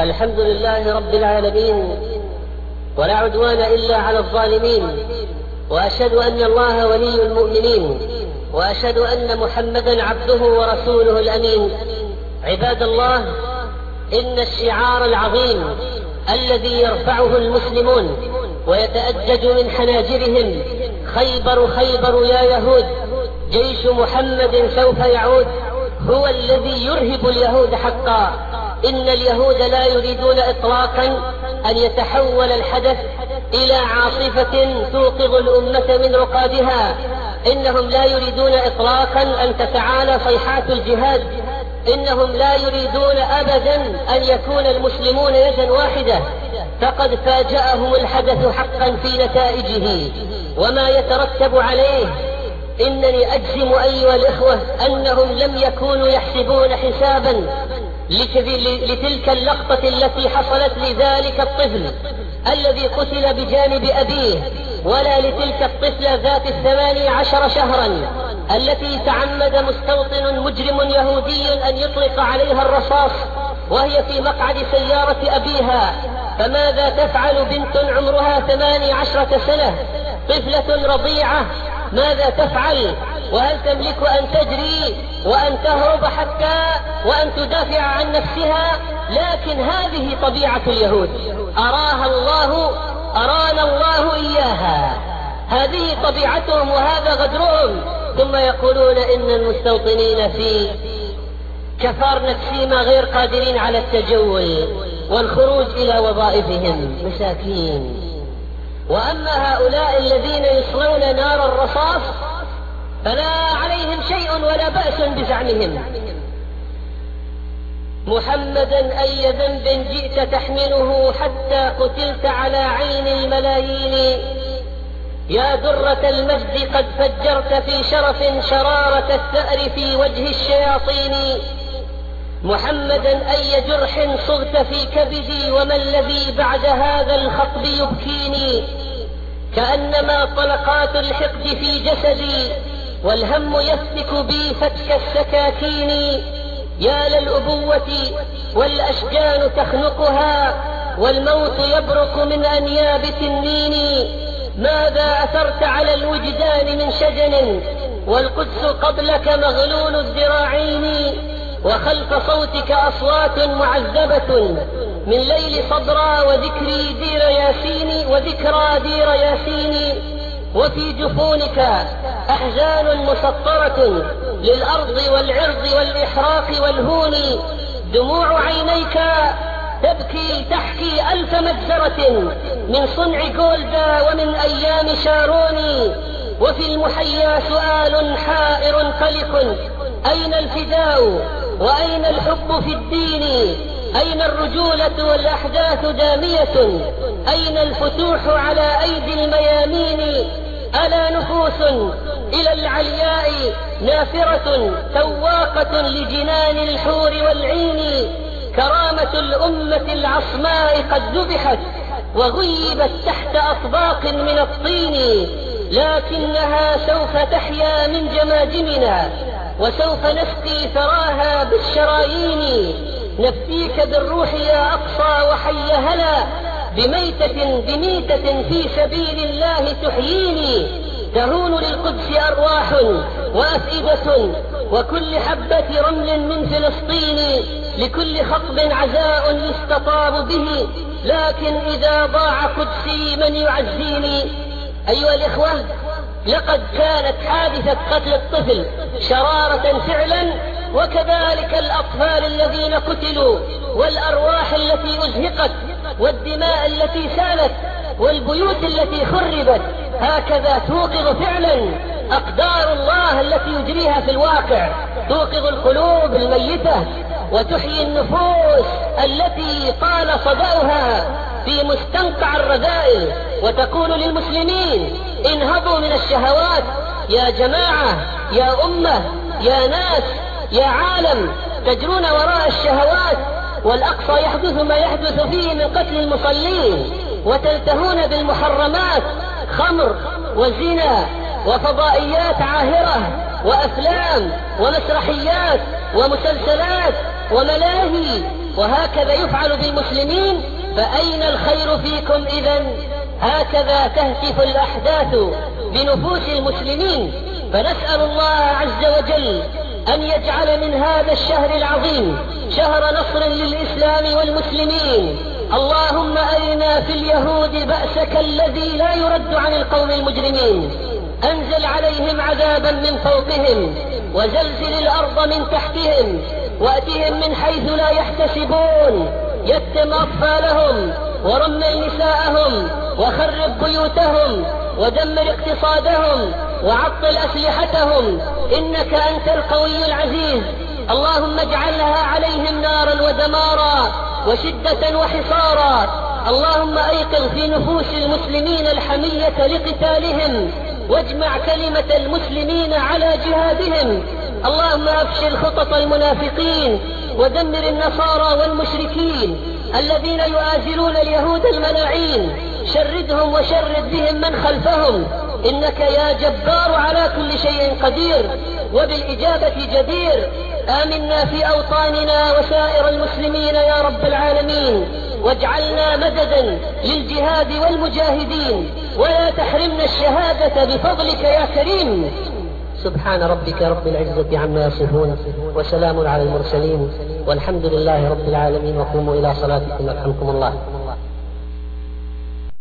الحمد لله رب العالمين ولا عدوان إلا على الظالمين وأشهد أن الله ولي المؤمنين وأشهد أن محمدا عبده ورسوله الأمين. عباد الله إن الشعار العظيم الذي يرفعه المسلمون ويتأجج من حناجرهم خيبر خيبر يا يهود جيش محمد سوف يعود هو الذي يرهب اليهود حقا. إن اليهود لا يريدون إطلاقا أن يتحول الحدث إلى عاصفة توقظ الأمة من رقادها. إنهم لا يريدون إطلاقا أن تتعالى صيحات الجهاد. إنهم لا يريدون أبدا أن يكون المسلمون يدا واحدة. فقد فاجأهم الحدث حقا في نتائجه. وما يترتب عليه إنني أجزم أيها الإخوة أنهم لم يكونوا يحسبون حسابا لتلك اللقطة التي حصلت لذلك الطفل الذي قتل بجانب أبيه ولا لتلك الطفلة ذات الثماني عشر شهرا التي تعمد مستوطن مجرم يهودي أن يطلق عليها الرصاص وهي في مقعد سيارة أبيها. فماذا تفعل بنت عمرها ثماني عشرة سنة؟ طفلة رضيعة ماذا تفعل؟ وهل تملك أن تجري وأن تهرب حتى وأن تدافع عن نفسها؟ لكن هذه طبيعة اليهود. أراها الله أرانا الله إياها. هذه طبيعتهم وهذا غدرهم. ثم يقولون إن المستوطنين في كفار نفسيما غير قادرين على التجول والخروج إلى وظائفهم مساكين. وأما هؤلاء الذين يصلون نار الرصاص فلا عليهم شيء ولا بأس بزعمهم. محمدا أي ذنب جئت تحمله حتى قتلت على عين الملايين. يا درة المجد قد فجرت في شرف شرارة الثأر في وجه الشياطين. محمدا أي جرح صغت في كبدي وما الذي بعد هذا الخطب يبكيني. كأنما طلقات الحقد في جسدي. والهم يفتك بي فتك السكاكين يا للأبوة والأشجان تخنقها والموت يبرق من أنياب تنين ماذا أثرت على الوجدان من شجن والقدس قبلك مغلول الذراعين وخلف صوتك أصوات معذبة من ليل صدرى وذكري دير ياسين وذكرى دير ياسين وفي جفونك أحزان مسطرة للأرض والعرض والإحراق والهون دموع عينيك تبكي تحكي ألف مجزرة من صنع جولدا ومن أيام شارون. وفي المحيا سؤال حائر قلق أين الفداء وأين الحب في الدين؟ أين الرجولة والأحداث دامية؟ أين الفتوح على أيدي الميامين؟ ألا نفوس إلى العلياء نافرة سواقة لجنان الحور والعين؟ كرامة الأمة العصماء قد ذبحت وغيبت تحت أطباق من الطين لكنها سوف تحيا من جماجمنا وسوف نسقي ثراها بالشرايين. نفديك بالروح يا أقصى وحي هلا بميتة بميتة في سبيل الله تحييني تهون للقدس أرواح وأفئدة وكل حبة رمل من فلسطين لكل خطب عزاء يستطاب به. لكن إذا ضاع قدسي من يعزيني. أيها الإخوة لقد كانت حادثة قتل الطفل شرارة فعلا وكذلك الأطفال الذين قتلوا والأرواح التي أزهقت والدماء التي سالت والبيوت التي خربت هكذا توقظ فعلا أقدار الله التي يجريها في الواقع. توقظ القلوب الميتة وتحيي النفوس التي طال صدأها في مستنقع الرذائل. وتقول للمسلمين انهضوا من الشهوات. يا جماعة يا أمة يا ناس يا عالم تجرون وراء الشهوات. والأقصى يحدث ما يحدث فيه من قتل المصلين وتلتهون بالمحرمات خمر وزنا وفضائيات عاهرة وأفلام ومسرحيات ومسلسلات وملاهي وهكذا يفعل بالمسلمين فأين الخير فيكم إذا هكذا تهتف الأحداث بنفوس المسلمين. فنسأل الله عز وجل أن يجعل من هذا الشهر العظيم شهر نصر للإسلام والمسلمين. اللهم أرنا في اليهود بأسك الذي لا يرد عن القوم المجرمين. أنزل عليهم عذابا من فوقهم وزلزل الأرض من تحتهم وأتهم من حيث لا يحتسبون. يتم أطفالهم ورمل نساءهم وخرب بيوتهم ودمر اقتصادهم وعطل أسلحتهم. إنك أنت القوي العزيز. اللهم اجعلها عليهم نارا ودمارا وشدة وحصارا. اللهم أيقظ في نفوس المسلمين الحمية لقتالهم. واجمع كلمة المسلمين على جهادهم. اللهم أفشل خطط المنافقين ودمر النصارى والمشركين الذين يؤازرون اليهود الملاعين شردهم وشرد بهم من خلفهم. إنك يا جبار على كل شيء قدير وبالإجابة جدير. آمنا في أوطاننا وسائر المسلمين يا رب العالمين. واجعلنا مددا للجهاد والمجاهدين. ولا تحرمنا الشهادة بفضلك يا كريم. سبحان ربك رب العزة عما يصفون وسلام على المرسلين. والحمد لله رب العالمين. وقوموا إلى صلاتكم. يرحمكم الله.